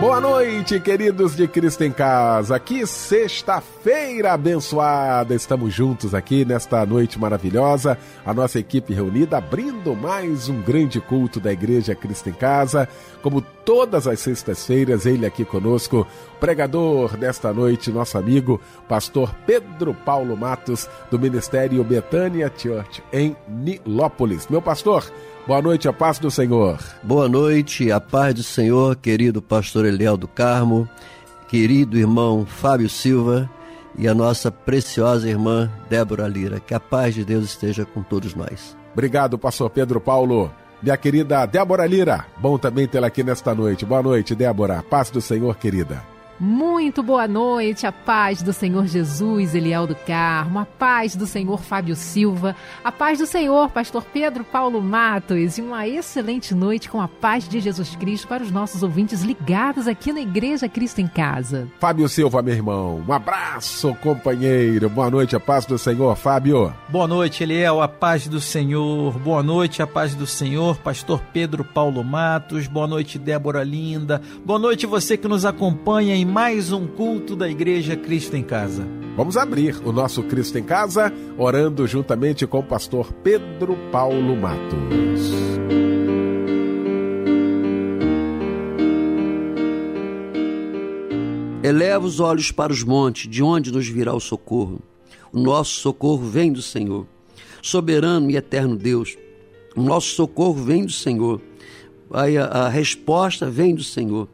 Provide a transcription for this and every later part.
Boa noite, queridos de Cristo em Casa. Que sexta-feira abençoada. Estamos juntos aqui nesta noite maravilhosa. A nossa equipe reunida abrindo mais um grande culto da Igreja Cristo em Casa. Como todas as sextas-feiras, ele aqui conosco, pregador desta noite, nosso amigo, pastor Pedro Paulo Matos, do Ministério Betânia Church em Nilópolis. Meu pastor, Boa noite, a paz do Senhor. Boa noite, a paz do Senhor, querido pastor Eliel do Carmo, querido irmão Fábio Silva e a nossa preciosa irmã Débora Lira. Que a paz de Deus esteja com todos nós. Obrigado, pastor Pedro Paulo. Minha querida Débora Lira, bom também tê-la aqui nesta noite. Boa noite, Débora. Paz do Senhor, querida. Muito boa noite, a paz do Senhor Jesus, Eliel do Carmo, a paz do Senhor Fábio Silva, a paz do Senhor Pastor Pedro Paulo Matos e uma excelente noite com a paz de Jesus Cristo para os nossos ouvintes ligados aqui na Igreja Cristo em Casa. Fábio Silva, meu irmão, um abraço, companheiro, boa noite, a paz do Senhor, Fábio. Boa noite, Eliel, a paz do Senhor, boa noite, a paz do Senhor, Pastor Pedro Paulo Matos, boa noite, Débora Linda, boa noite você que nos acompanha em mais um culto da Igreja Cristo em Casa. Vamos abrir o nosso Cristo em Casa orando juntamente com o pastor Pedro Paulo Matos. Eleva os olhos para os montes, de onde nos virá o socorro. O nosso socorro vem do Senhor. Soberano e eterno Deus, o nosso socorro vem do Senhor. a, a resposta vem do Senhor.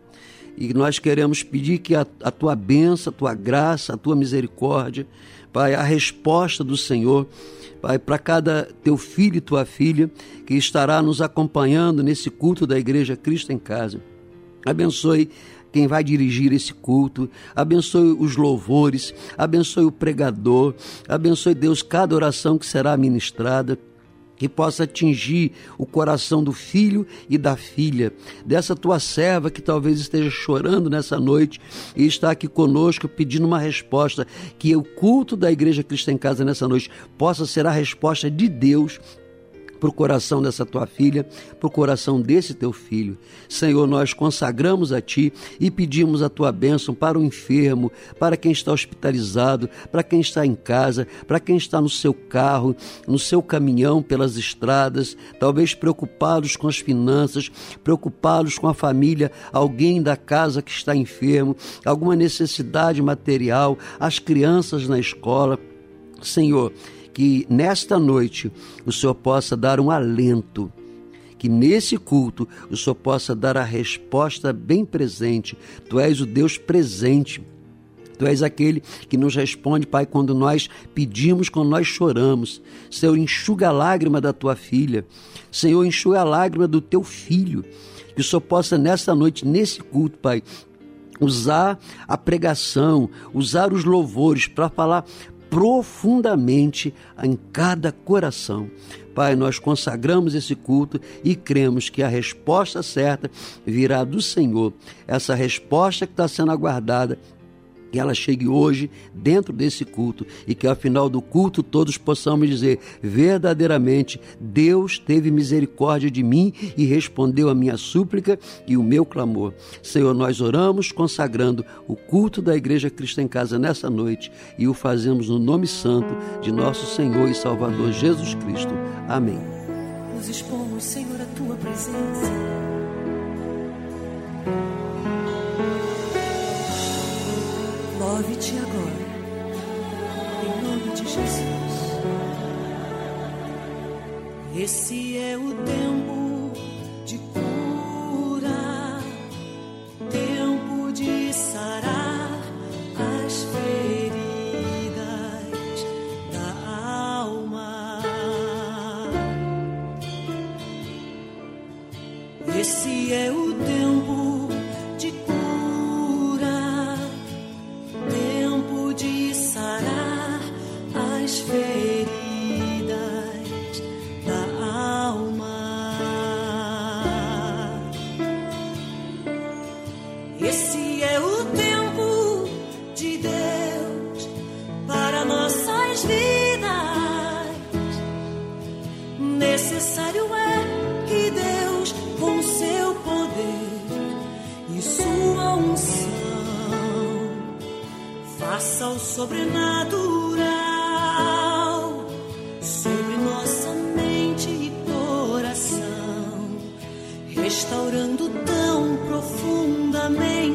E nós queremos pedir que a, a tua bênção, a tua graça, a tua misericórdia, Pai, a resposta do Senhor, Pai, para cada teu filho e tua filha que estará nos acompanhando nesse culto da Igreja Cristo em Casa. Abençoe quem vai dirigir esse culto, abençoe os louvores, abençoe o pregador, abençoe Deus cada oração que será ministrada que possa atingir o coração do filho e da filha, dessa tua serva que talvez esteja chorando nessa noite e está aqui conosco pedindo uma resposta, que o culto da Igreja Cristã em Casa nessa noite possa ser a resposta de Deus para o coração dessa tua filha, para o coração desse teu filho. Senhor, nós consagramos a Ti e pedimos a Tua bênção para o enfermo, para quem está hospitalizado, para quem está em casa, para quem está no seu carro, no seu caminhão pelas estradas, talvez preocupados com as finanças, preocupados com a família, alguém da casa que está enfermo, alguma necessidade material, as crianças na escola. Senhor, que nesta noite o Senhor possa dar um alento, que nesse culto o Senhor possa dar a resposta bem presente. Tu és o Deus presente. Tu és aquele que nos responde, Pai, quando nós pedimos, quando nós choramos. Senhor, enxuga a lágrima da tua filha. Senhor, enxuga a lágrima do teu filho. Que o Senhor possa, nesta noite, nesse culto, Pai, usar a pregação, usar os louvores para falar profundamente em cada coração. Pai, nós consagramos esse culto e cremos que a resposta certa virá do Senhor. Essa resposta que está sendo aguardada que ela chegue hoje dentro desse culto e que ao final do culto todos possamos dizer verdadeiramente Deus teve misericórdia de mim e respondeu a minha súplica e o meu clamor. Senhor, nós oramos consagrando o culto da Igreja Cristo em Casa nessa noite e o fazemos no nome santo de nosso Senhor e Salvador Jesus Cristo. Amém. Nos expomos, Senhor, a tua presença Move-te agora, em nome de Jesus. Esse é o tempo de cura, tempo de sarar Necessário é que Deus, com seu poder e sua unção, faça o sobrenatural sobre nossa mente e coração, restaurando tão profundamente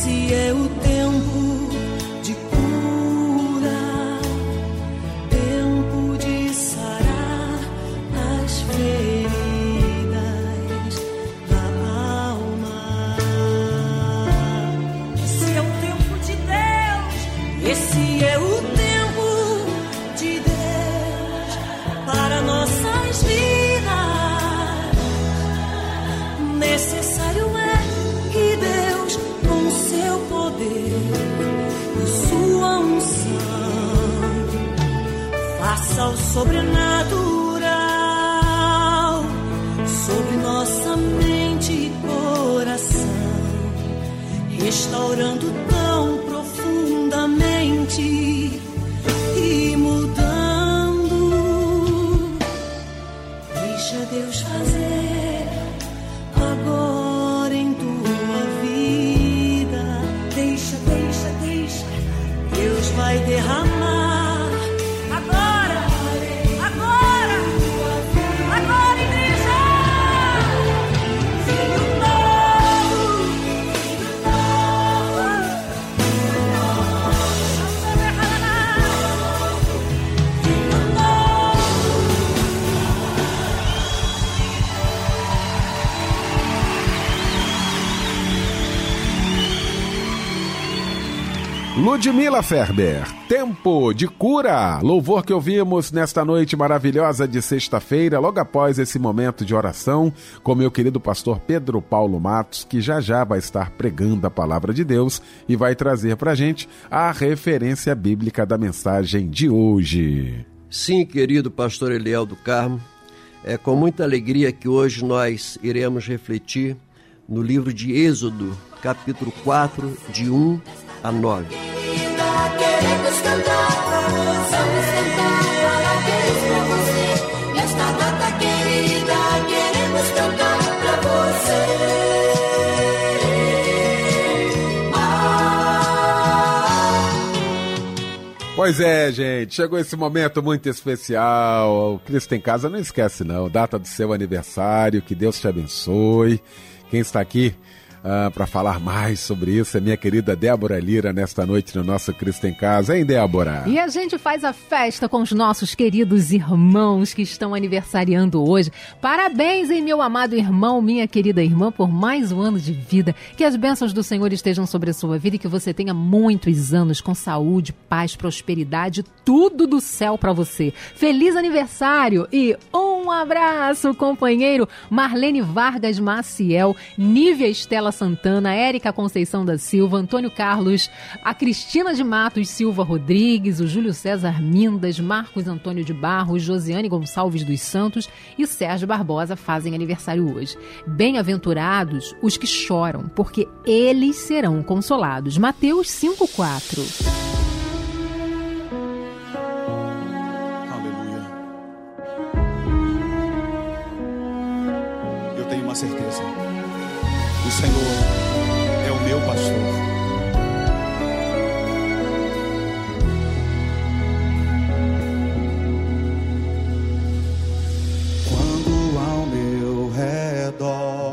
Esse é o tempo faça Ludmila Ferber, Tempo de Cura, louvor que ouvimos nesta noite maravilhosa de sexta-feira, logo após esse momento de oração, com meu querido pastor Pedro Paulo Matos, que já já vai estar pregando a palavra de Deus e vai trazer para gente a referência bíblica da mensagem de hoje. Sim, querido pastor Eliel do Carmo, é com muita alegria que hoje nós iremos refletir no livro de Êxodo, capítulo 4, de 1 a 9. Queremos cantar, vamos cantar parabéns pra você. Nesta data querida, queremos cantar pra você. Pois é, gente, chegou esse momento muito especial. O Cristo em Casa não esquece, não. Data do seu aniversário, que Deus te abençoe. Quem está aqui ah, para falar mais sobre isso é minha querida Débora Lira, nesta noite no nosso Cristo em Casa. Hein, Débora? E a gente faz a festa com os nossos queridos irmãos que estão aniversariando hoje. Parabéns, hein, meu amado irmão, minha querida irmã, por mais um ano de vida. Que as bênçãos do Senhor estejam sobre a sua vida e que você tenha muitos anos com saúde, paz, prosperidade, tudo do céu para você. Feliz aniversário e um abraço, companheiro Marlene Vargas Maciel, Nívia Estela Santana, Érica Conceição da Silva, Antônio Carlos, a Cristina de Matos Silva Rodrigues, o Júlio César Mindas, Marcos Antônio de Barros, Josiane Gonçalves dos Santos e Sérgio Barbosa fazem aniversário hoje. Bem-aventurados os que choram, porque eles serão consolados. Mateus 5:4. certeza. O Senhor é o meu pastor. Quando ao meu redor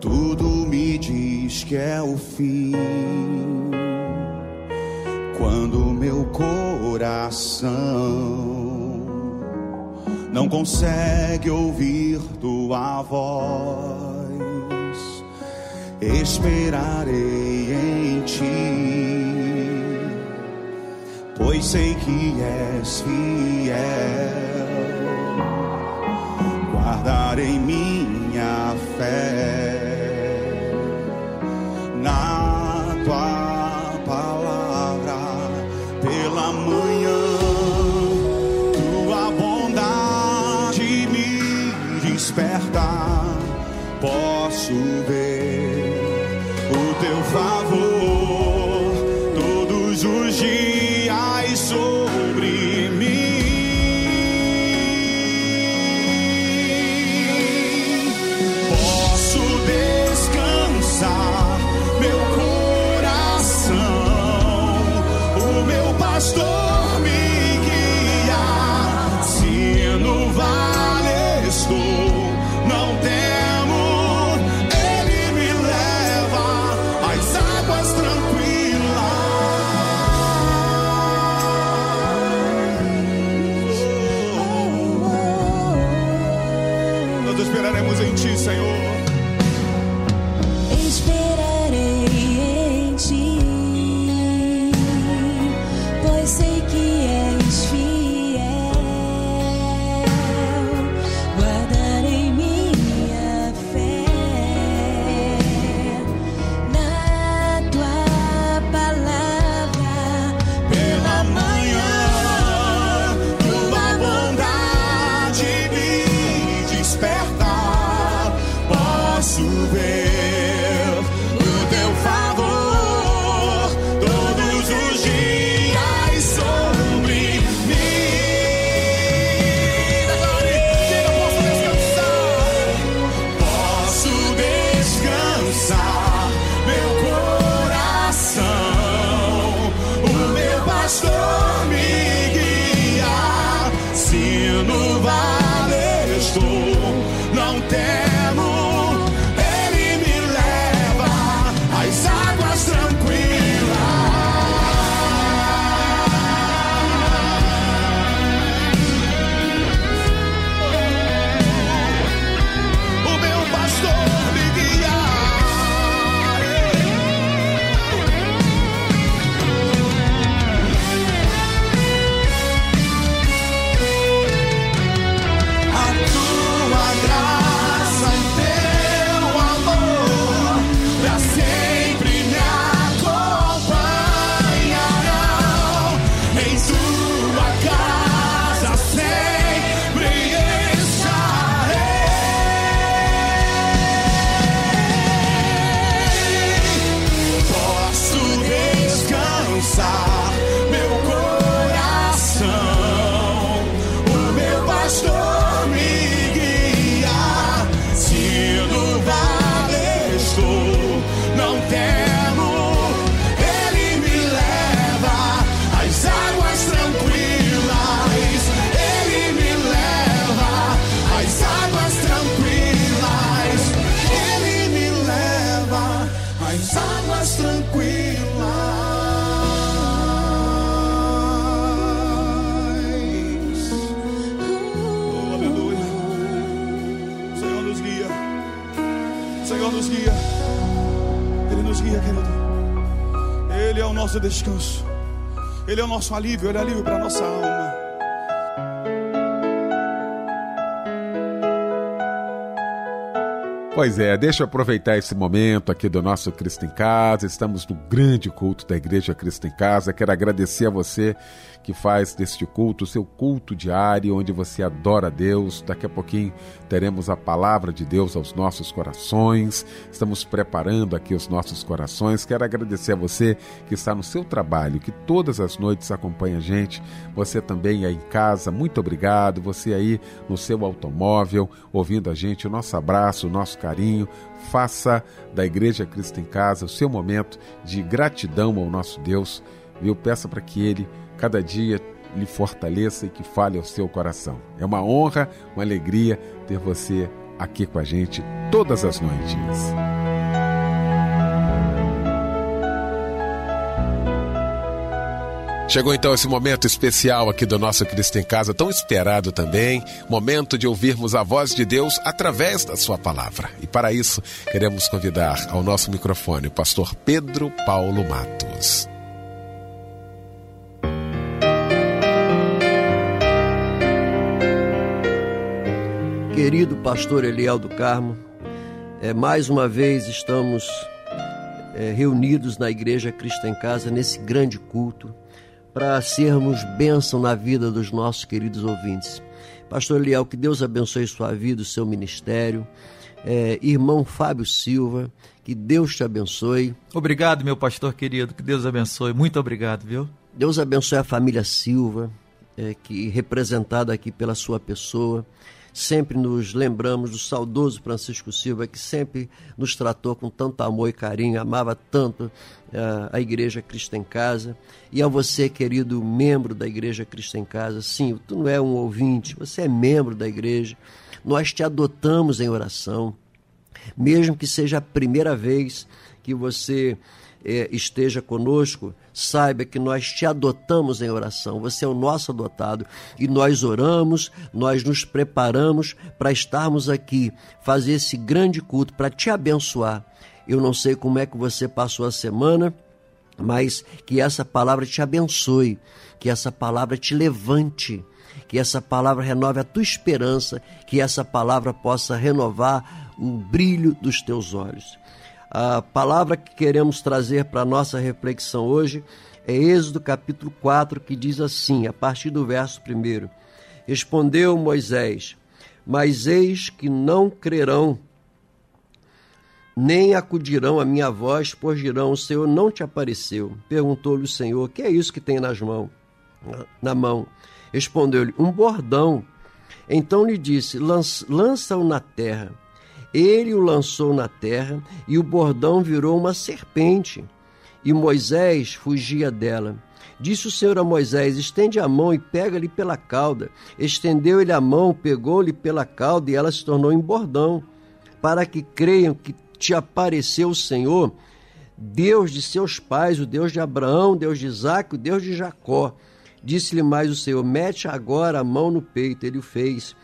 tudo me diz que é o fim, quando meu coração consegue ouvir tua voz. Esperarei em ti, pois sei que és fiel. Guardarei minha fé nosso descanso, Ele é o nosso alívio, Ele é alívio para a nossa alma. Pois é, deixa eu aproveitar esse momento aqui do nosso Cristo em Casa. Estamos no grande culto da Igreja Cristo em Casa. Quero agradecer a você que faz deste culto seu culto diário, onde você adora Deus. Daqui a pouquinho teremos a palavra de Deus aos nossos corações. Estamos preparando aqui os nossos corações. Quero agradecer a você que está no seu trabalho, que todas as noites acompanha a gente. Você também aí em casa, muito obrigado. Você aí no seu automóvel, ouvindo a gente, o nosso abraço, o nosso carinho. Faça da Igreja Cristo em Casa o seu momento de gratidão ao nosso Deus. Eu peço para que Ele cada dia lhe fortaleça e que fale ao seu coração. É uma honra, uma alegria ter você aqui com a gente todas as noites. Chegou então esse momento especial aqui do nosso Cristo em Casa, tão esperado também, momento de ouvirmos a voz de Deus através da sua palavra. E para isso, queremos convidar ao nosso microfone o pastor Pedro Paulo Matos. Querido pastor Eliel do Carmo, é, mais uma vez estamos é, reunidos na Igreja Cristo em Casa nesse grande culto para sermos bênção na vida dos nossos queridos ouvintes. Pastor Eliel, que Deus abençoe sua vida, o seu ministério. É, irmão Fábio Silva, que Deus te abençoe. Obrigado, meu pastor querido, que Deus abençoe. Muito obrigado, viu? Deus abençoe a família Silva, é, que representada aqui pela sua pessoa. Sempre nos lembramos do saudoso Francisco Silva, que sempre nos tratou com tanto amor e carinho, amava tanto a Igreja Cristo em Casa. E a você, querido membro da Igreja Cristo em Casa, sim, tu não é um ouvinte, você é membro da igreja. Nós te adotamos em oração, mesmo que seja a primeira vez que você eh, esteja conosco, saiba que nós te adotamos em oração. Você é o nosso adotado e nós oramos, nós nos preparamos para estarmos aqui, fazer esse grande culto para te abençoar. Eu não sei como é que você passou a semana, mas que essa palavra te abençoe, que essa palavra te levante, que essa palavra renove a tua esperança, que essa palavra possa renovar o brilho dos teus olhos. A palavra que queremos trazer para a nossa reflexão hoje é Êxodo capítulo 4, que diz assim, a partir do verso 1. Respondeu Moisés: Mas eis que não crerão, nem acudirão à minha voz, pois dirão: O Senhor não te apareceu. Perguntou-lhe o Senhor: Que é isso que tem nas mãos? Na mão. Respondeu-lhe: Um bordão. Então lhe disse: Lança-o na terra. Ele o lançou na terra e o bordão virou uma serpente. E Moisés fugia dela. Disse o Senhor a Moisés: Estende a mão e pega-lhe pela cauda. Estendeu ele a mão, pegou-lhe pela cauda e ela se tornou em bordão, para que creiam que te apareceu o Senhor, Deus de seus pais, o Deus de Abraão, Deus de Isaac, o Deus de Jacó. Disse-lhe mais o Senhor: Mete agora a mão no peito. Ele o fez.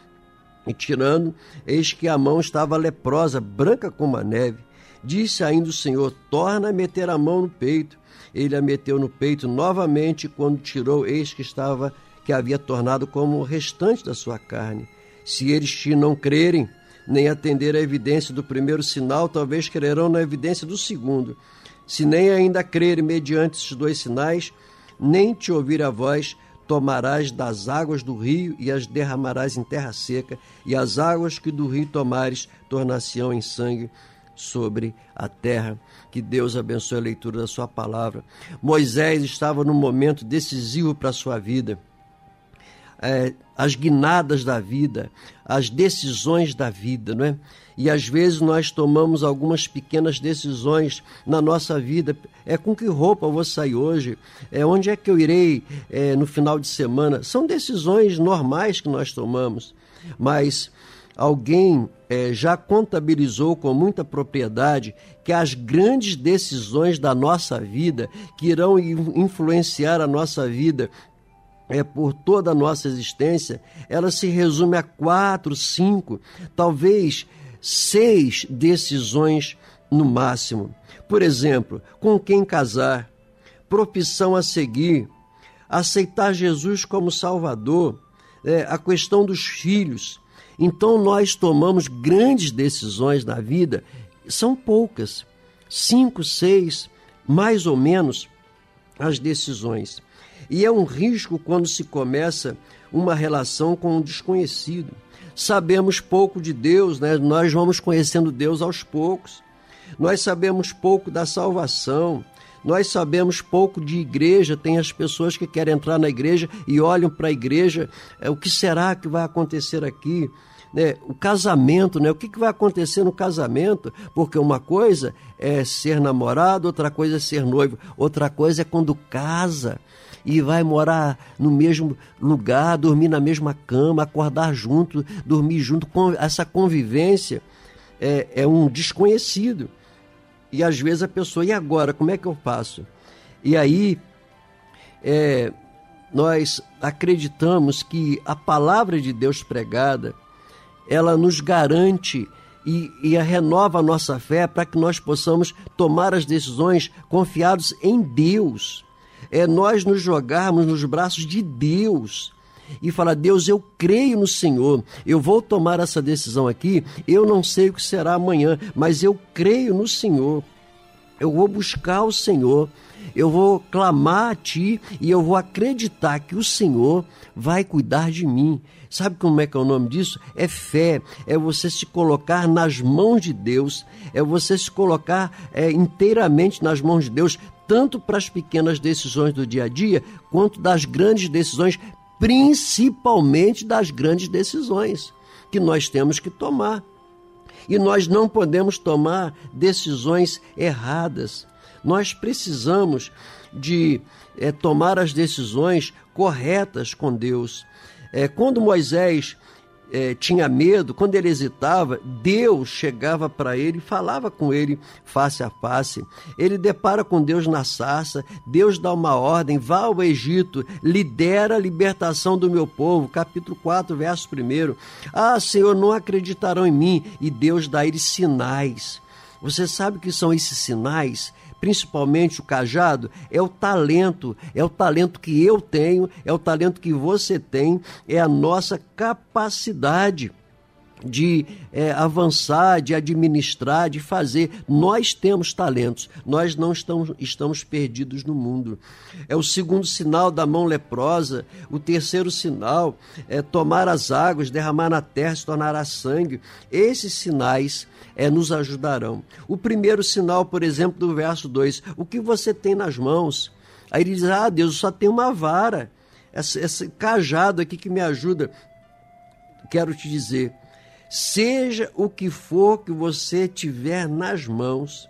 E tirando, eis que a mão estava leprosa, branca como a neve. Disse ainda o Senhor: Torna a meter a mão no peito. Ele a meteu no peito novamente, quando tirou, eis que estava, que havia tornado como o restante da sua carne. Se eles te não crerem, nem atender à evidência do primeiro sinal, talvez crerão na evidência do segundo. Se nem ainda crerem mediante esses dois sinais, nem te ouvir a voz, tomarás das águas do rio e as derramarás em terra seca, e as águas que do rio tomares tornar-se-ão em sangue sobre a terra. Que Deus abençoe a leitura da sua palavra. Moisés estava num momento decisivo para a sua vida. É, as guinadas da vida, as decisões da vida, não é? E às vezes nós tomamos algumas pequenas decisões na nossa vida. É com que roupa eu vou sair hoje? É onde é que eu irei é, no final de semana? São decisões normais que nós tomamos, mas alguém é, já contabilizou com muita propriedade que as grandes decisões da nossa vida, que irão influenciar a nossa vida é por toda a nossa existência, ela se resume a quatro, cinco, talvez seis decisões no máximo. Por exemplo, com quem casar, profissão a seguir, aceitar Jesus como Salvador, é, a questão dos filhos. Então nós tomamos grandes decisões na vida, são poucas, cinco, seis, mais ou menos as decisões. E é um risco quando se começa uma relação com um desconhecido. Sabemos pouco de Deus, né? nós vamos conhecendo Deus aos poucos. Nós sabemos pouco da salvação, nós sabemos pouco de igreja. Tem as pessoas que querem entrar na igreja e olham para a igreja, é, o que será que vai acontecer aqui? Né, o casamento, né? O que, que vai acontecer no casamento? Porque uma coisa é ser namorado, outra coisa é ser noivo, outra coisa é quando casa e vai morar no mesmo lugar, dormir na mesma cama, acordar junto, dormir junto. Com essa convivência é, é um desconhecido. E às vezes a pessoa, e agora, como é que eu faço? E aí, é, nós acreditamos que a palavra de Deus pregada, ela nos garante e, e renova a nossa fé para que nós possamos tomar as decisões confiados em Deus é nós nos jogarmos nos braços de Deus e falar: Deus, eu creio no Senhor, eu vou tomar essa decisão aqui. Eu não sei o que será amanhã, mas eu creio no Senhor. Eu vou buscar o Senhor, eu vou clamar a Ti e eu vou acreditar que o Senhor vai cuidar de mim. Sabe como é que é o nome disso? É fé, é você se colocar nas mãos de Deus, é você se colocar é, inteiramente nas mãos de Deus, tanto para as pequenas decisões do dia a dia, quanto das grandes decisões, principalmente das grandes decisões que nós temos que tomar. E nós não podemos tomar decisões erradas. Nós precisamos de é, tomar as decisões corretas com Deus. É, quando Moisés é, tinha medo, quando ele hesitava, Deus chegava para ele falava com ele face a face. Ele depara com Deus na sarça, Deus dá uma ordem, vá ao Egito, lidera a libertação do meu povo. Capítulo 4, verso 1. Ah, Senhor, não acreditarão em mim. E Deus dá a sinais. Você sabe que são esses sinais? Principalmente o cajado, é o talento, é o talento que eu tenho, é o talento que você tem, é a nossa capacidade de é, avançar, de administrar, de fazer. Nós temos talentos, nós não estamos, estamos perdidos no mundo. É o segundo sinal da mão leprosa. O terceiro sinal é tomar as águas, derramar na terra, se tornará sangue. Esses sinais é, nos ajudarão. O primeiro sinal, por exemplo, do verso 2: o que você tem nas mãos? Aí ele diz: Ah, Deus, eu só tenho uma vara, esse, esse cajado aqui que me ajuda. Quero te dizer, seja o que for que você tiver nas mãos,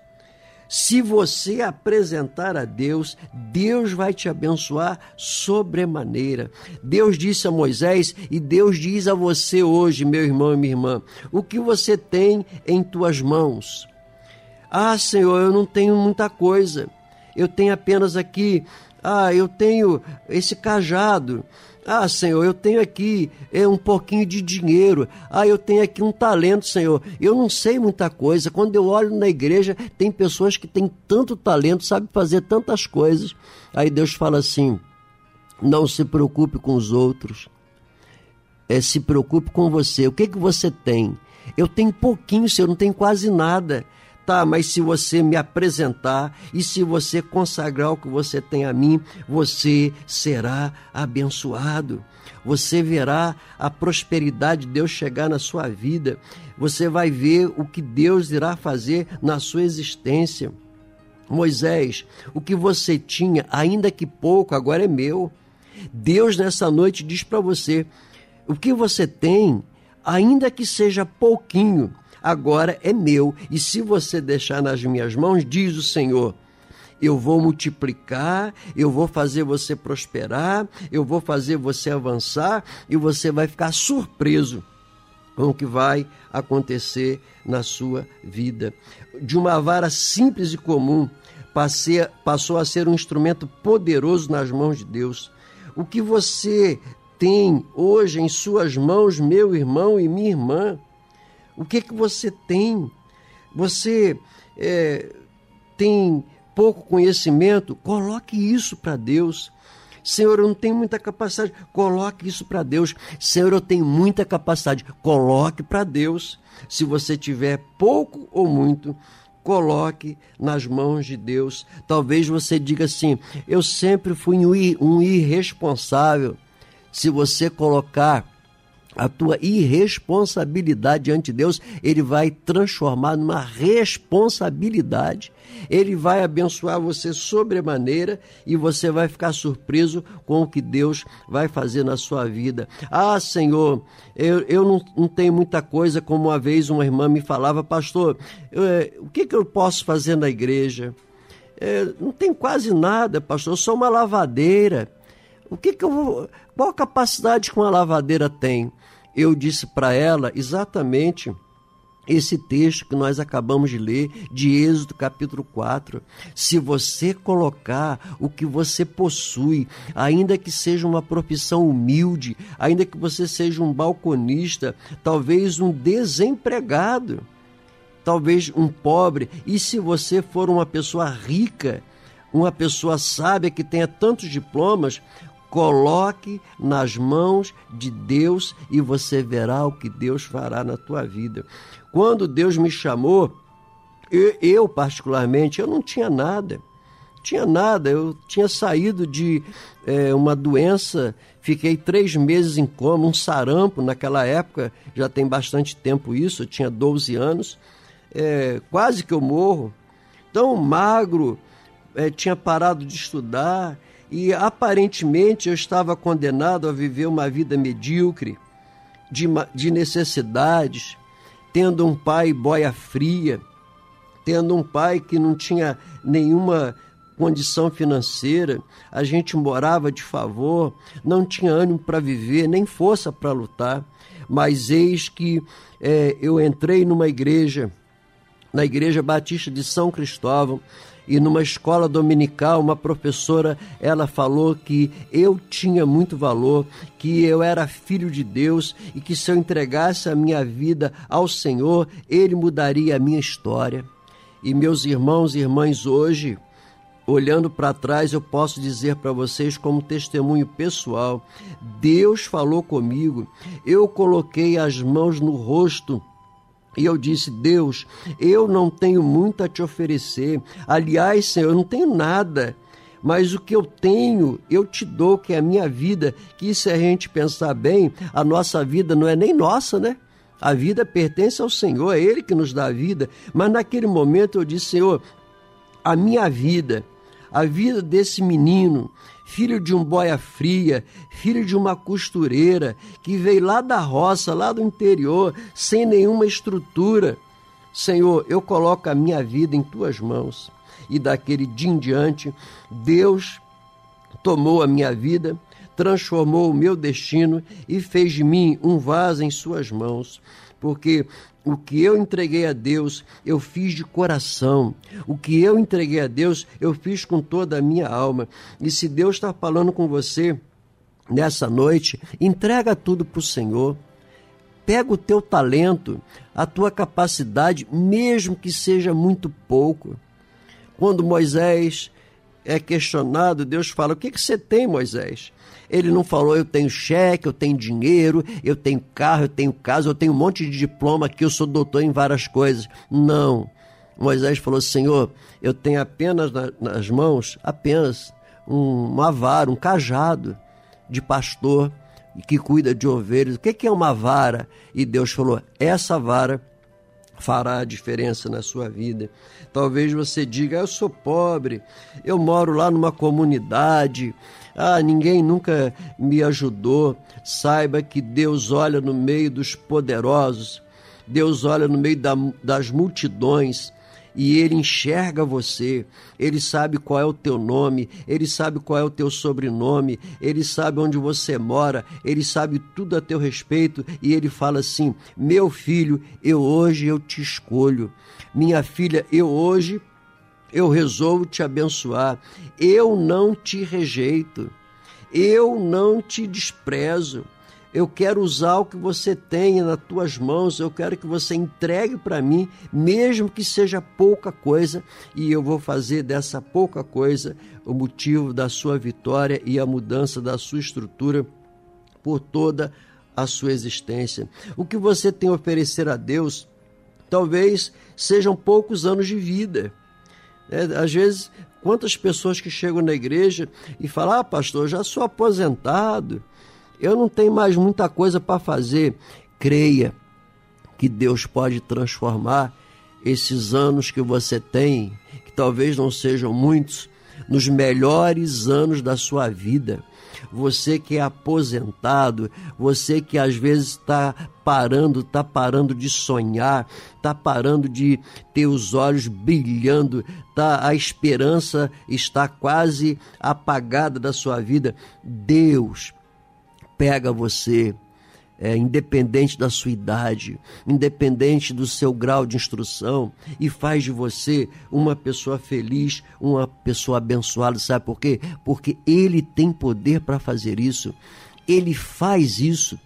se você apresentar a Deus, Deus vai te abençoar sobremaneira. Deus disse a Moisés e Deus diz a você hoje, meu irmão e minha irmã, o que você tem em tuas mãos. Ah, Senhor, eu não tenho muita coisa. Eu tenho apenas aqui, ah, eu tenho esse cajado. Ah, Senhor, eu tenho aqui é, um pouquinho de dinheiro. Ah, eu tenho aqui um talento, Senhor. Eu não sei muita coisa. Quando eu olho na igreja, tem pessoas que têm tanto talento, sabem fazer tantas coisas. Aí Deus fala assim: não se preocupe com os outros. É, se preocupe com você. O que, que você tem? Eu tenho pouquinho, Senhor, não tenho quase nada. Tá, mas se você me apresentar e se você consagrar o que você tem a mim, você será abençoado. Você verá a prosperidade de Deus chegar na sua vida. Você vai ver o que Deus irá fazer na sua existência. Moisés, o que você tinha, ainda que pouco, agora é meu. Deus nessa noite diz para você: o que você tem, ainda que seja pouquinho, agora é meu, e se você deixar nas minhas mãos, diz o Senhor, eu vou multiplicar, eu vou fazer você prosperar, eu vou fazer você avançar e você vai ficar surpreso com o que vai acontecer na sua vida. De uma vara simples e comum, passei, passou a ser um instrumento poderoso nas mãos de Deus. O que você tem hoje em suas mãos, meu irmão e minha irmã, o que que você tem? Você é, tem pouco conhecimento? Coloque isso para Deus. Senhor, eu não tenho muita capacidade. Coloque isso para Deus. Senhor, eu tenho muita capacidade. Coloque para Deus. Se você tiver pouco ou muito, coloque nas mãos de Deus. Talvez você diga assim: eu sempre fui um irresponsável. Se você colocar a tua irresponsabilidade diante de Deus, ele vai transformar numa responsabilidade. Ele vai abençoar você sobremaneira e você vai ficar surpreso com o que Deus vai fazer na sua vida. Ah, Senhor, eu, eu não, não tenho muita coisa, como uma vez uma irmã me falava, pastor, eu, eh, o que, que eu posso fazer na igreja? É, não tem quase nada, pastor, eu sou uma lavadeira. O que, que eu vou. Qual capacidade que uma lavadeira tem? Eu disse para ela exatamente esse texto que nós acabamos de ler, de Êxodo capítulo 4. Se você colocar o que você possui, ainda que seja uma profissão humilde, ainda que você seja um balconista, talvez um desempregado, talvez um pobre, e se você for uma pessoa rica, uma pessoa sábia que tenha tantos diplomas, coloque nas mãos de Deus e você verá o que Deus fará na tua vida. Quando Deus me chamou, eu, eu, particularmente, eu não tinha nada. Tinha nada, eu tinha saído de eh, uma doença, fiquei três meses em coma, um sarampo naquela época, já tem bastante tempo isso, eu tinha 12 anos, eh, quase que eu morro. Tão magro, eh, tinha parado de estudar e aparentemente eu estava condenado a viver uma vida medíocre, de, de necessidades, tendo um pai boia fria, tendo um pai que não tinha nenhuma condição financeira, a gente morava de favor, não tinha ânimo para viver, nem força para lutar. Mas eis que eh, eu entrei numa igreja, na Igreja Batista de São Cristóvão, e numa escola dominical, uma professora, ela falou que eu tinha muito valor, que eu era filho de Deus e que se eu entregasse a minha vida ao Senhor, ele mudaria a minha história. E meus irmãos e irmãs, hoje, olhando para trás, eu posso dizer para vocês, como testemunho pessoal: Deus falou comigo, eu coloquei as mãos no rosto. E eu disse: Deus, eu não tenho muito a te oferecer. Aliás, Senhor, eu não tenho nada. Mas o que eu tenho, eu te dou, que é a minha vida. Que se a gente pensar bem, a nossa vida não é nem nossa, né? A vida pertence ao Senhor, é Ele que nos dá a vida. Mas naquele momento eu disse: Senhor, a minha vida, a vida desse menino, filho de um boia fria, filho de uma costureira, que veio lá da roça, lá do interior, sem nenhuma estrutura. Senhor, eu coloco a minha vida em tuas mãos. E daquele dia em diante, Deus tomou a minha vida, transformou o meu destino e fez de mim um vaso em suas mãos. Porque o que eu entreguei a Deus, eu fiz de coração. O que eu entreguei a Deus, eu fiz com toda a minha alma. E se Deus está falando com você nessa noite, entrega tudo para o Senhor. Pega o teu talento, a tua capacidade, mesmo que seja muito pouco. Quando Moisés é questionado, Deus fala: O que, que você tem, Moisés? Ele não falou: Eu tenho cheque, eu tenho dinheiro, eu tenho carro, eu tenho casa, eu tenho um monte de diploma aqui, eu sou doutor em várias coisas. Não. Moisés falou: Senhor, eu tenho apenas na- nas mãos, apenas um, uma vara, um cajado de pastor que cuida de ovelhas. O que que é uma vara? E Deus falou: Essa vara fará a diferença na sua vida. Talvez você diga: Eu sou pobre, eu moro lá numa comunidade, ah, ninguém nunca me ajudou. Saiba que Deus olha no meio dos poderosos, Deus olha no meio da- das multidões. E ele enxerga você, ele sabe qual é o teu nome, ele sabe qual é o teu sobrenome, ele sabe onde você mora, ele sabe tudo a teu respeito e ele fala assim: "Meu filho, eu hoje eu te escolho. Minha filha, eu hoje eu resolvo te abençoar. Eu não te rejeito. Eu não te desprezo. Eu quero usar o que você tem nas tuas mãos, eu quero que você entregue para mim, mesmo que seja pouca coisa, e eu vou fazer dessa pouca coisa o motivo da sua vitória e a mudança da sua estrutura por toda a sua existência. O que você tem a oferecer a Deus talvez sejam poucos anos de vida. É, às vezes, quantas pessoas que chegam na igreja e falam: Ah, pastor, já sou aposentado, eu não tenho mais muita coisa para fazer. Creia que Deus pode transformar esses anos que você tem, que talvez não sejam muitos, nos melhores anos da sua vida. Você que é aposentado, você que às vezes está parando, está parando de sonhar, está parando de ter os olhos brilhando, tá, a esperança está quase apagada da sua vida. Deus pega você, é, independente da sua idade, independente do seu grau de instrução, e faz de você uma pessoa feliz, uma pessoa abençoada. Sabe por quê? Porque Ele tem poder para fazer isso. Ele faz isso.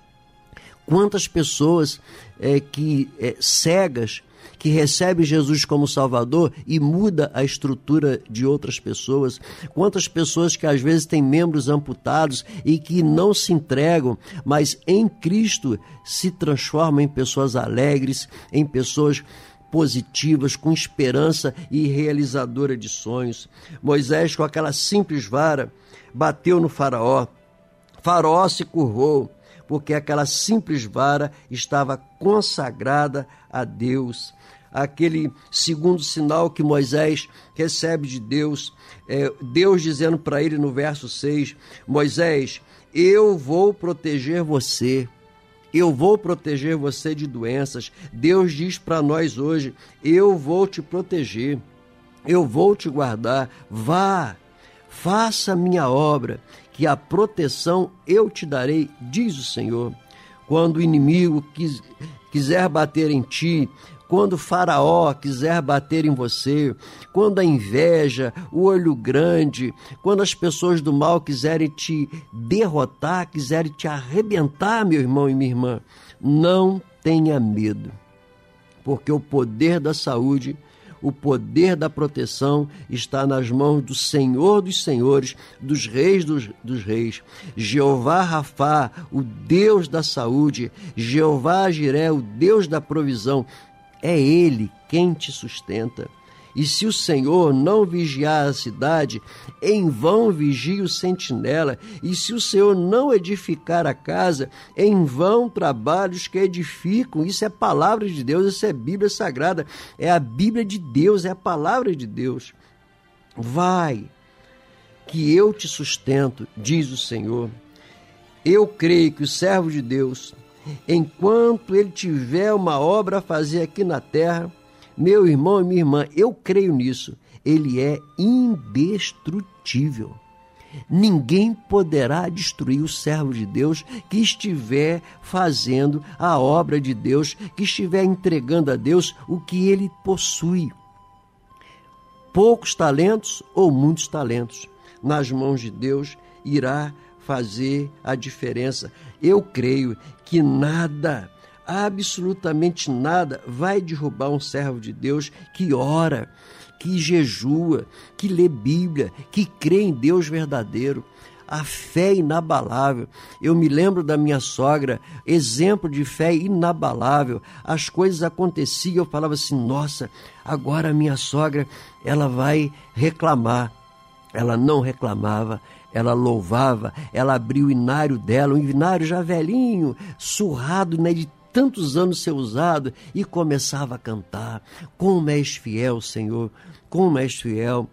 Quantas pessoas é, que é, cegas que recebe Jesus como Salvador e muda a estrutura de outras pessoas. Quantas pessoas que às vezes têm membros amputados e que não se entregam, mas em Cristo se transformam em pessoas alegres, em pessoas positivas, com esperança e realizadora de sonhos. Moisés, com aquela simples vara, bateu no Faraó. Faraó se curvou, porque aquela simples vara estava consagrada a Deus aquele segundo sinal que Moisés recebe de Deus, é, Deus dizendo para ele no verso 6: Moisés, eu vou proteger você. Eu vou proteger você de doenças. Deus diz para nós hoje: Eu vou te proteger. Eu vou te guardar. Vá, faça a minha obra, que a proteção eu te darei, diz o Senhor. Quando o inimigo quis, quiser bater em ti, quando Faraó quiser bater em você, quando a inveja, o olho grande, quando as pessoas do mal quiserem te derrotar, quiserem te arrebentar, meu irmão e minha irmã, não tenha medo, porque o poder da saúde o poder da proteção está nas mãos do Senhor dos Senhores, dos Reis dos, dos Reis. Jeová Rafá, o Deus da saúde, Jeová Jiré, o Deus da provisão. É Ele quem te sustenta. E se o Senhor não vigiar a cidade, em vão vigia o sentinela. E se o Senhor não edificar a casa, em vão trabalham os que edificam. Isso é palavra de Deus, isso é Bíblia Sagrada. É a Bíblia de Deus, é a palavra de Deus. Vai, que eu te sustento, diz o Senhor. Eu creio que o servo de Deus enquanto ele tiver uma obra a fazer aqui na terra, meu irmão e minha irmã, eu creio nisso, ele é indestrutível. Ninguém poderá destruir o servo de Deus que estiver fazendo a obra de Deus, que estiver entregando a Deus o que ele possui. Poucos talentos ou muitos talentos, nas mãos de Deus irá fazer a diferença. Eu creio que nada, absolutamente nada, vai derrubar um servo de Deus que ora, que jejua, que lê Bíblia, que crê em Deus verdadeiro. A fé inabalável. Eu me lembro da minha sogra, exemplo de fé inabalável. As coisas aconteciam, eu falava assim: nossa, agora a minha sogra, ela vai reclamar. Ela não reclamava, ela louvava, ela abriu o inário dela, um inário já velhinho, surrado né, de tantos anos ser usado, e começava a cantar: Como és fiel, Senhor, como és fiel,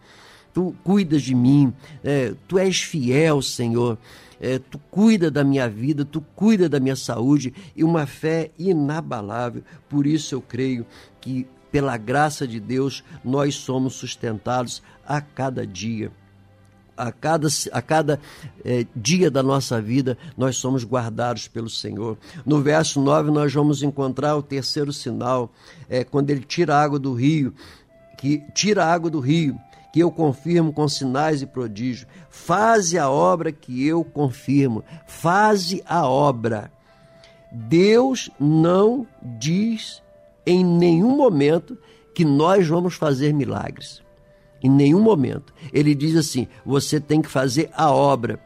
tu cuidas de mim, é, tu és fiel, Senhor. É, tu cuida da minha vida, tu cuida da minha saúde e uma fé inabalável. Por isso eu creio que, pela graça de Deus, nós somos sustentados a cada dia a cada, a cada é, dia da nossa vida, nós somos guardados pelo Senhor. No verso 9, nós vamos encontrar o terceiro sinal, é, quando ele tira a água do rio, que tira a água do rio, que eu confirmo com sinais e prodígios. Faze a obra que eu confirmo. Faze a obra. Deus não diz em nenhum momento que nós vamos fazer milagres. Em nenhum momento. Ele diz assim: você tem que fazer a obra.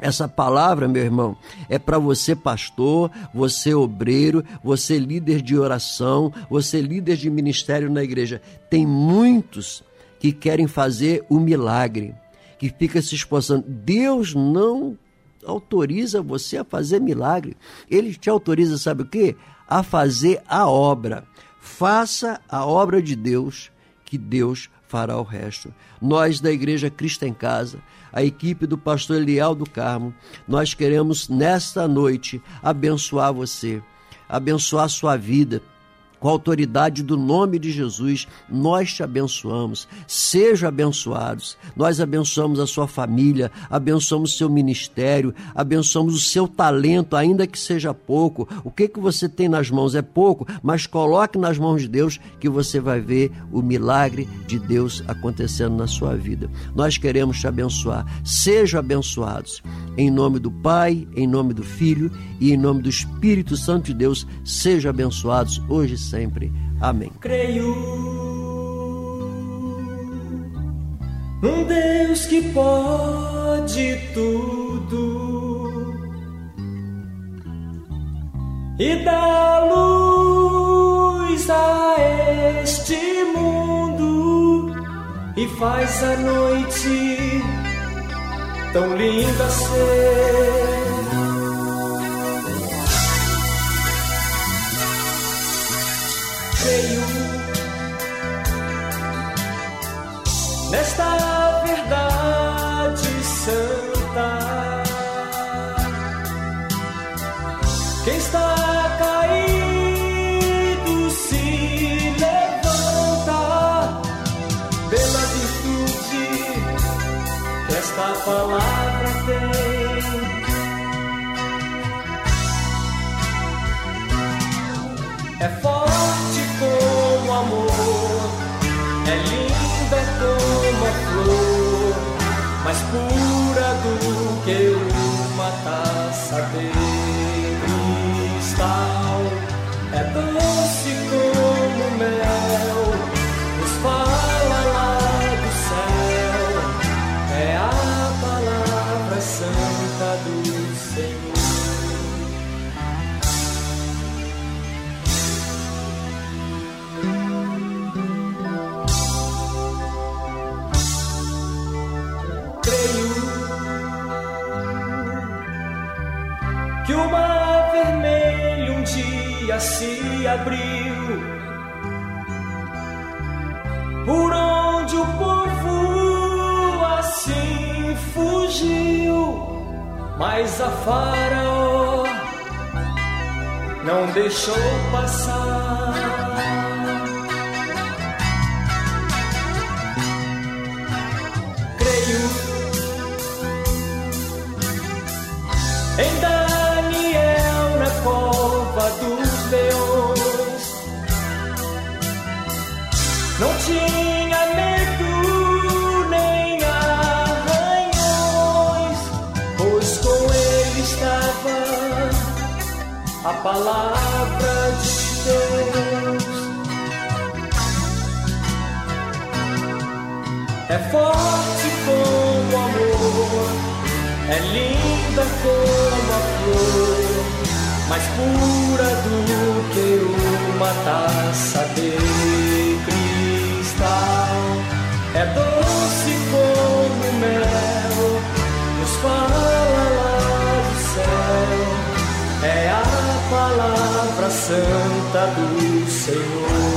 Essa palavra, meu irmão, é para você, pastor, você, obreiro, você, líder de oração, você, líder de ministério na igreja. Tem muitos que querem fazer o milagre, que fica se esforçando. Deus não autoriza você a fazer milagre. Ele te autoriza, sabe o quê? A fazer a obra. Faça a obra de Deus, que Deus fará o resto. Nós da Igreja Cristo em Casa, a equipe do pastor Elial do Carmo, nós queremos nesta noite abençoar você, abençoar sua vida com a autoridade do nome de Jesus, nós te abençoamos. Sejam abençoados. Nós abençoamos a sua família, abençoamos o seu ministério, abençoamos o seu talento, ainda que seja pouco. O que que você tem nas mãos é pouco, mas coloque nas mãos de Deus que você vai ver o milagre de Deus acontecendo na sua vida. Nós queremos te abençoar. Sejam abençoados. Em nome do Pai, em nome do Filho e em nome do Espírito Santo de Deus, sejam abençoados hoje e sempre. Amém. Creio num Deus que pode tudo e dá luz a este mundo e faz a noite tão linda ser. Creio nesta verdade santa. Quem está caído se levanta pela virtude que esta palavra tem. É forte mais abriu, por onde o povo assim fugiu, mas a Faraó não deixou passar. creio palavra de Deus. É forte como amor, é linda como a flor, mais pura do que uma taça de cristal. É doce como mel, nos fala santa do Senhor.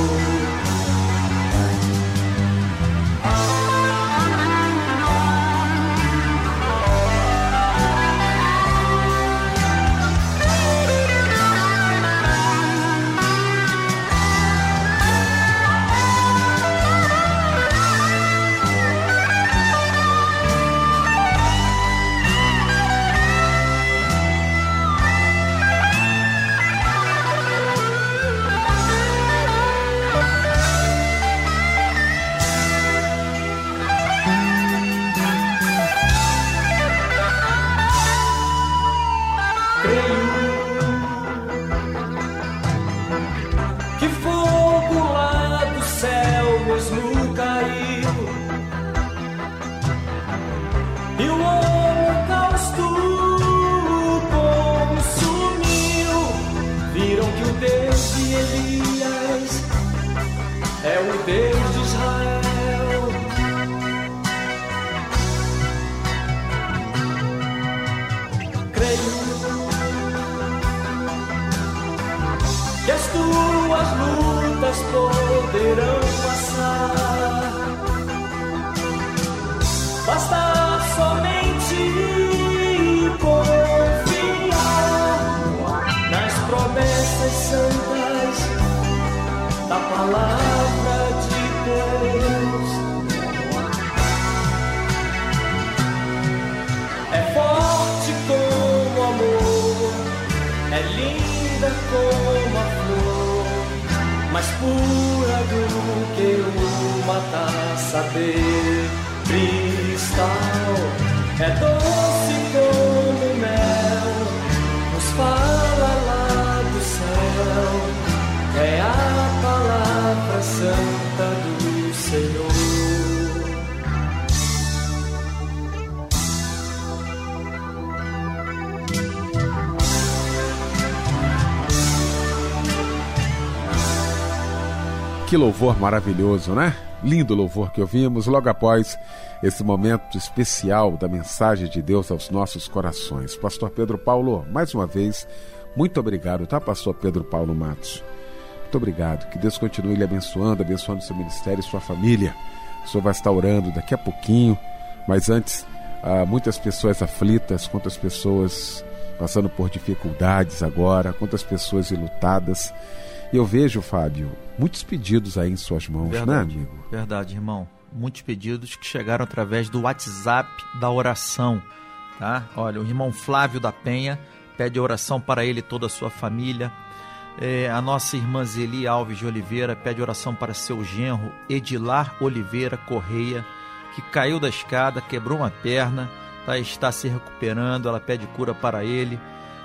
Basta somente confiar nas promessas santas da palavra de Deus. É forte como amor, é linda como a flor, mais pura do que uma taça de cristal. É doce como mel, nos fala lá do céu. É a palavra santa do Senhor. Que louvor maravilhoso, né? Lindo louvor que ouvimos logo após esse momento especial da mensagem de Deus aos nossos corações. Pastor Pedro Paulo, mais uma vez, muito obrigado, tá, Pastor Pedro Paulo Matos? Muito obrigado. Que Deus continue lhe abençoando, abençoando seu ministério e sua família. O senhor vai estar orando daqui a pouquinho, mas antes, há muitas pessoas aflitas, quantas pessoas passando por dificuldades agora, quantas pessoas ilutadas. E eu vejo, Fábio, muitos pedidos aí em suas mãos, né, Verdade, amigo? verdade, irmão. Muitos pedidos que chegaram através do WhatsApp da oração, tá? Olha, o irmão Flávio da Penha pede oração para ele e toda a sua família. É, a nossa irmã Zeli Alves de Oliveira pede oração para seu genro Edilar Oliveira Correia, que caiu da escada, quebrou uma perna, tá, está se recuperando. Ela pede cura para ele.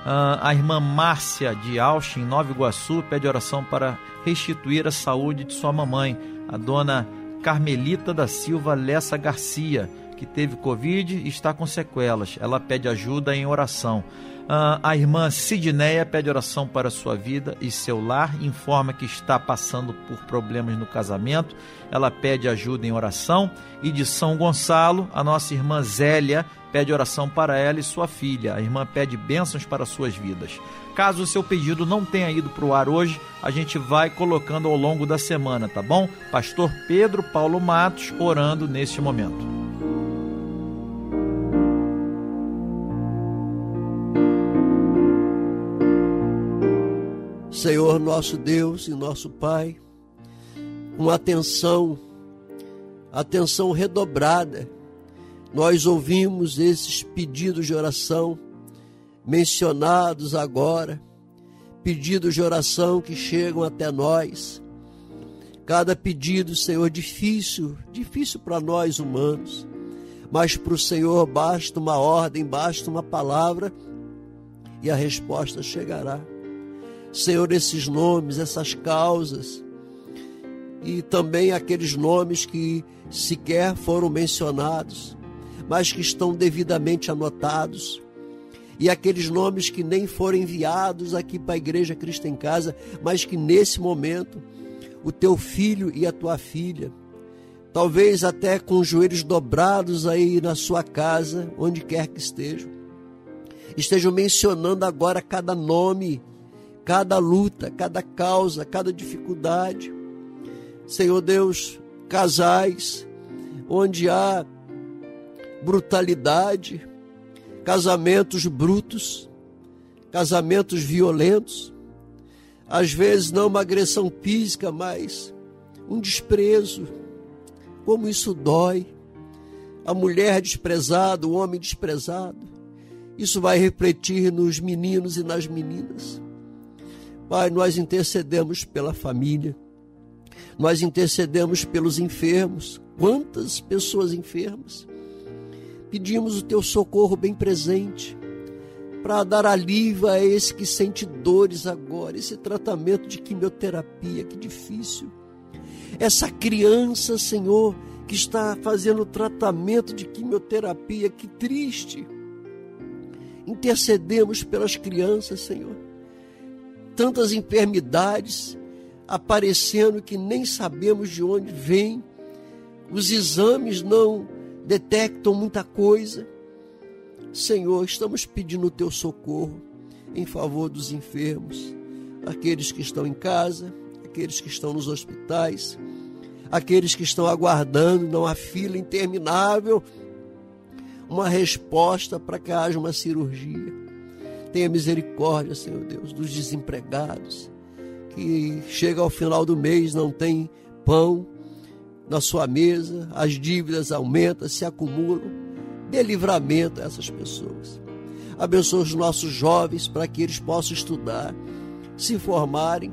Ah, a irmã Márcia de em Nova Iguaçu, pede oração para restituir a saúde de sua mamãe, a dona Carmelita da Silva Lessa Garcia, que teve Covid e está com sequelas. Ela pede ajuda em oração. Ah, a irmã Sidneia pede oração para sua vida e seu lar, informa que está passando por problemas no casamento. Ela pede ajuda em oração. E de São Gonçalo, a nossa irmã Zélia pede oração para ela e sua filha. A irmã pede bênçãos para suas vidas. Caso o seu pedido não tenha ido para o ar hoje, a gente vai colocando ao longo da semana, tá bom? Pastor Pedro Paulo Matos orando neste momento. Senhor nosso Deus e nosso Pai, com atenção, atenção redobrada, nós ouvimos esses pedidos de oração mencionados agora, pedidos de oração que chegam até nós. Cada pedido, Senhor, difícil, difícil para nós humanos, mas para o Senhor basta uma ordem, basta uma palavra e a resposta chegará. Senhor, esses nomes, essas causas, e também aqueles nomes que sequer foram mencionados, mas que estão devidamente anotados, e aqueles nomes que nem foram enviados aqui para a Igreja Cristo em Casa, mas que nesse momento o teu filho e a tua filha, talvez até com os joelhos dobrados aí na sua casa, onde quer que estejam, estejam mencionando agora cada nome cada luta, cada causa, cada dificuldade. Senhor Deus, casais onde há brutalidade, casamentos brutos, casamentos violentos, às vezes não uma agressão física, mas um desprezo. Como isso dói. A mulher desprezada, o homem desprezado. Isso vai refletir nos meninos e nas meninas. Pai, nós intercedemos pela família, nós intercedemos pelos enfermos. Quantas pessoas enfermas? Pedimos o teu socorro bem presente para dar alívio a esse que sente dores agora, esse tratamento de quimioterapia, que difícil. Essa criança, Senhor, que está fazendo tratamento de quimioterapia. Que triste. Intercedemos pelas crianças, Senhor. Tantas enfermidades aparecendo que nem sabemos de onde vem. Os exames não detectam muita coisa. Senhor, estamos pedindo o teu socorro em favor dos enfermos, aqueles que estão em casa, aqueles que estão nos hospitais, aqueles que estão aguardando numa fila interminável uma resposta para que haja uma cirurgia. Tenha misericórdia, Senhor Deus, dos desempregados que chega ao final do mês não tem pão na sua mesa, as dívidas aumentam, se acumulam. Dê livramento a essas pessoas. Abençoe os nossos jovens para que eles possam estudar, se formarem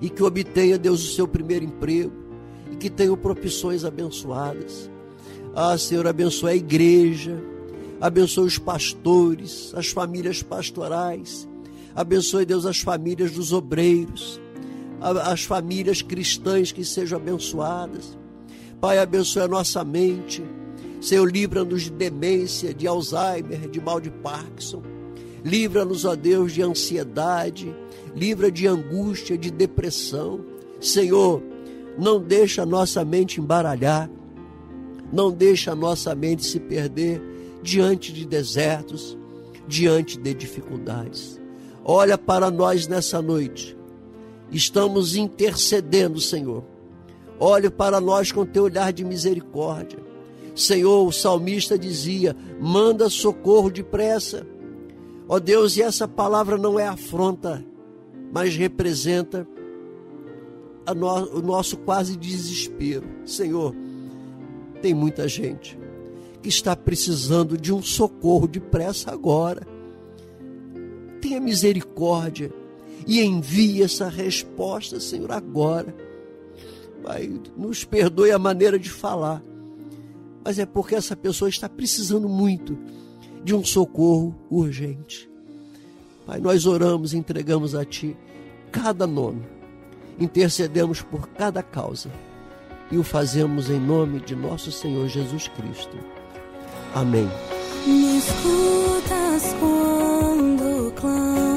e que obtenha, Deus, o seu primeiro emprego e que tenham profissões abençoadas. Ah, Senhor, abençoe a igreja, abençoe os pastores, as famílias pastorais, abençoe, Deus, as famílias dos obreiros, as famílias cristãs que sejam abençoadas. Pai, abençoe a nossa mente. Senhor, livra-nos de demência, de Alzheimer, de mal de Parkinson. Livra-nos, ó Deus, de ansiedade, livra de angústia, de depressão. Senhor, não deixa a nossa mente embaralhar, não deixa a nossa mente se perder diante de desertos, diante de dificuldades. Olha para nós nessa noite. Estamos intercedendo, Senhor. Olhe para nós com teu olhar de misericórdia. Senhor, o salmista dizia: manda socorro depressa. Ó Deus, e essa palavra não é afronta, mas representa no, o nosso quase desespero. Senhor, tem muita gente que está precisando de um socorro depressa agora. Tenha misericórdia e envie essa resposta, Senhor, agora. Pai, nos perdoe a maneira de falar, mas é porque essa pessoa está precisando muito de um socorro urgente. Pai, nós oramos e entregamos a Ti cada nome intercedemos por cada causa e o fazemos em nome de nosso Senhor Jesus Cristo. Amém. Me escutas quando clamo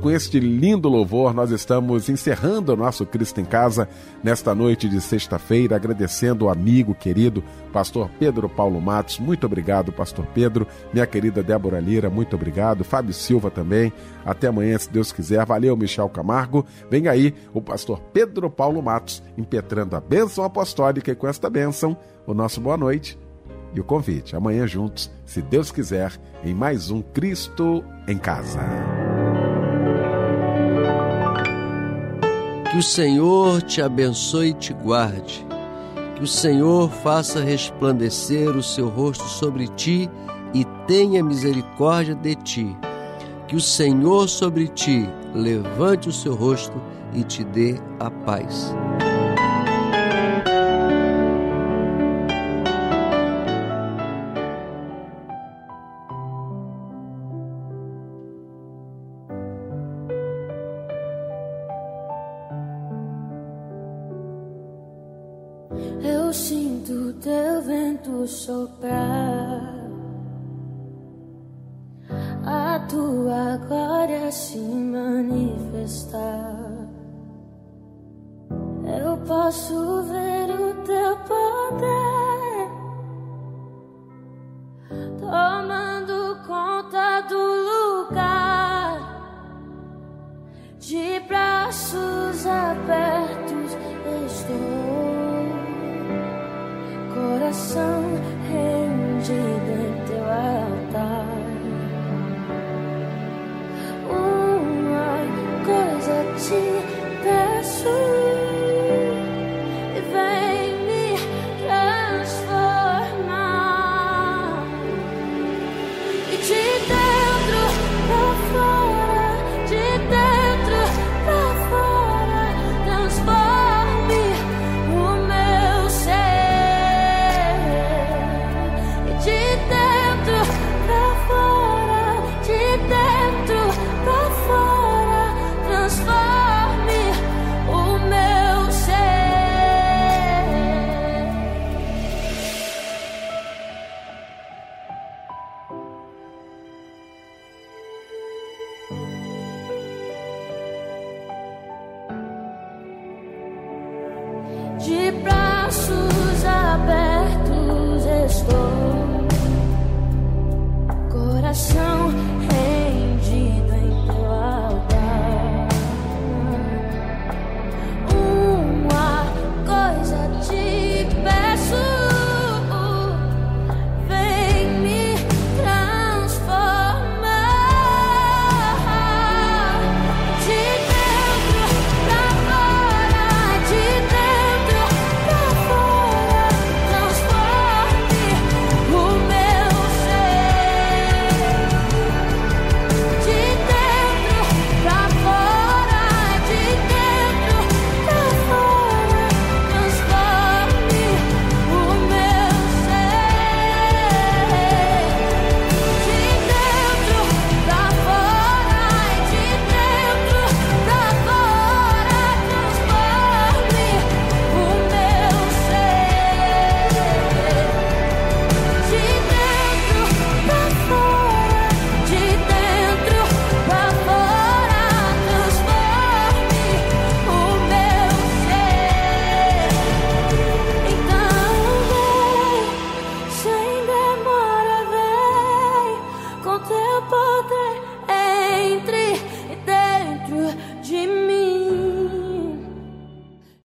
com este lindo louvor, nós estamos encerrando o nosso Cristo em Casa nesta noite de sexta-feira, agradecendo o amigo querido, pastor Pedro Paulo Matos. Muito obrigado, pastor Pedro. Minha querida Débora Lira, muito obrigado. Fábio Silva também. Até amanhã, se Deus quiser. Valeu, Michel Camargo. Vem aí o pastor Pedro Paulo Matos, impetrando a bênção apostólica e com esta bênção, o nosso boa noite e o convite. Amanhã juntos, se Deus quiser, em mais um Cristo em Casa. Que o Senhor te abençoe e te guarde. Que o Senhor faça resplandecer o seu rosto sobre ti e tenha misericórdia de ti. Que o Senhor sobre ti levante o seu rosto e te dê a paz.